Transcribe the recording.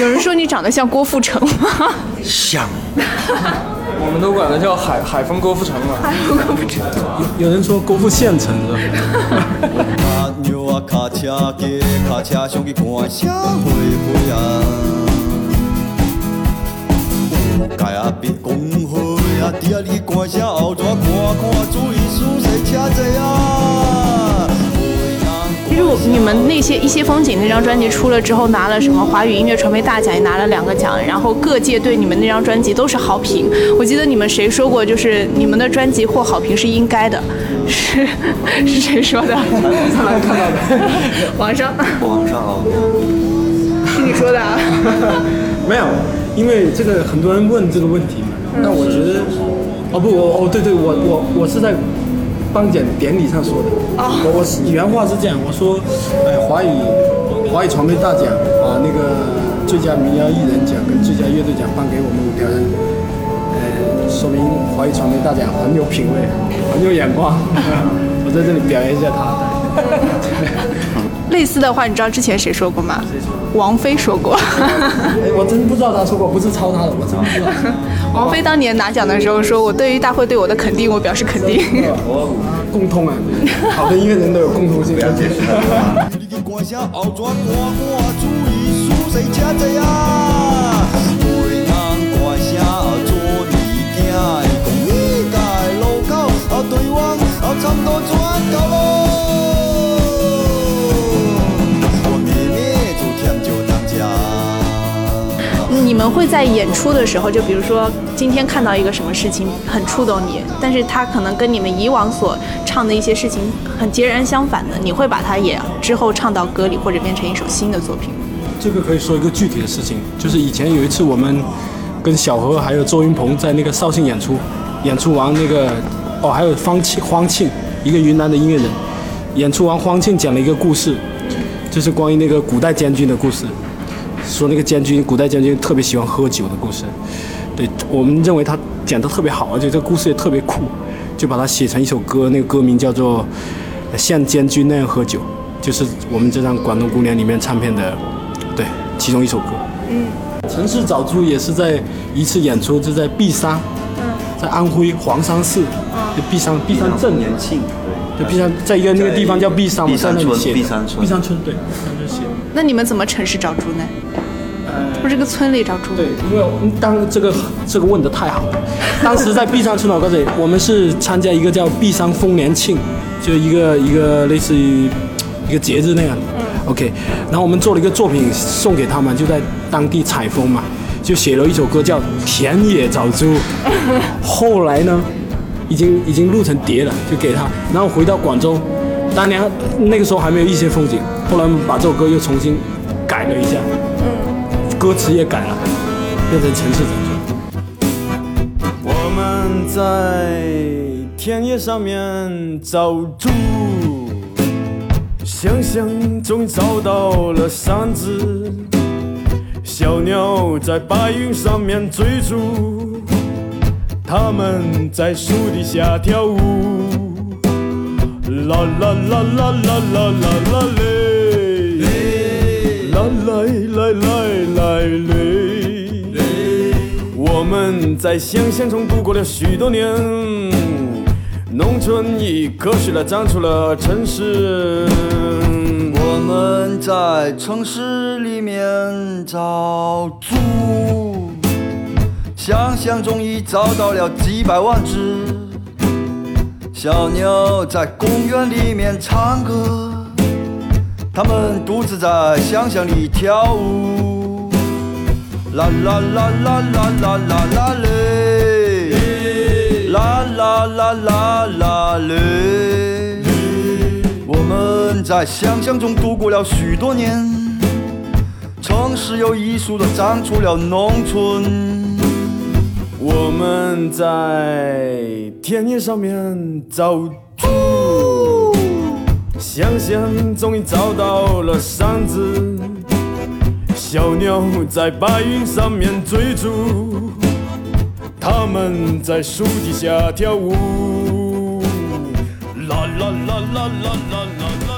有人说你长得像郭富城吗？像，我们都管他叫海海风郭富城嘛。海风郭富城。有有人说郭富现成的。你们那些一些风景那张专辑出了之后，拿了什么华语音乐传媒大奖，也拿了两个奖，然后各界对你们那张专辑都是好评。我记得你们谁说过，就是你们的专辑获好评是应该的，是是谁说的？上来看到的，网上。网上哦。是你说的啊？没有，因为这个很多人问这个问题嘛。那我觉得，哦不，我哦对对，我我我是在。颁奖典礼上说的，我我是原话是这样，我说，哎，华语华语传媒大奖啊，那个最佳民谣艺人奖跟最佳乐队奖颁给我们五条人，呃，说明华语传媒大奖很有品味，很有眼光，我在这里表扬一下他。类似的话，你知道之前谁说过吗？王菲说过。哎，我真不知道她说过，不是抄她的，我真不知道。王菲当年拿奖的时候说：“我对于大会对我的肯定，我表示肯定。”共通啊，好的音乐人都有共通性。们会在演出的时候，就比如说今天看到一个什么事情很触动你，但是它可能跟你们以往所唱的一些事情很截然相反的，你会把它也之后唱到歌里，或者变成一首新的作品。这个可以说一个具体的事情，就是以前有一次我们跟小何还有周云鹏在那个绍兴演出，演出完那个哦还有方庆方庆一个云南的音乐人，演出完方庆讲了一个故事，就是关于那个古代监军的故事。说那个监军，古代监军特别喜欢喝酒的故事，对我们认为他讲的特别好，而且这个故事也特别酷，就把它写成一首歌，那个歌名叫做《像监军那样喝酒》，就是我们这张《广东姑娘》里面唱片的，对，其中一首歌。嗯。城市早出也是在一次演出，就在璧山，在安徽黄山市，就璧山璧山镇。年庆。对。就璧山，在一个那个地方叫璧山，璧山村。璧山村。璧山村，对。那你们怎么城市找猪呢？不是个村里找猪。对，因为当这个这个问的太好了。当时在璧山村，我告诉你，我们是参加一个叫璧山丰年庆，就一个一个类似于一个节日那样。嗯。OK，然后我们做了一个作品送给他们，就在当地采风嘛，就写了一首歌叫《田野找猪》。后来呢，已经已经录成碟了，就给他。然后回到广州，当年那个时候还没有一些风景，后来把这首歌又重新改了一下。歌词也改了，变成城市整村。我们在田野上面找猪，想想终于找到了山子。小鸟在白云上面追逐，它们在树底下跳舞。啦啦啦啦啦啦啦啦嘞，啦来来来。来嘞！我们在想象中度过了许多年，农村已科学了长出了城市。我们在城市里面找猪，想象中已找到了几百万只。小鸟在公园里面唱歌，它们独自在想象里跳舞。啦啦啦啦啦啦啦啦嘞，啦啦啦啦啦嘞。在想象中度过了许多年，城市有艺术的长出了农村。我们在田野上面找猪，想想终于找到了山子。小鸟在白云上面追逐，它们在树底下跳舞。啦啦啦啦啦啦啦。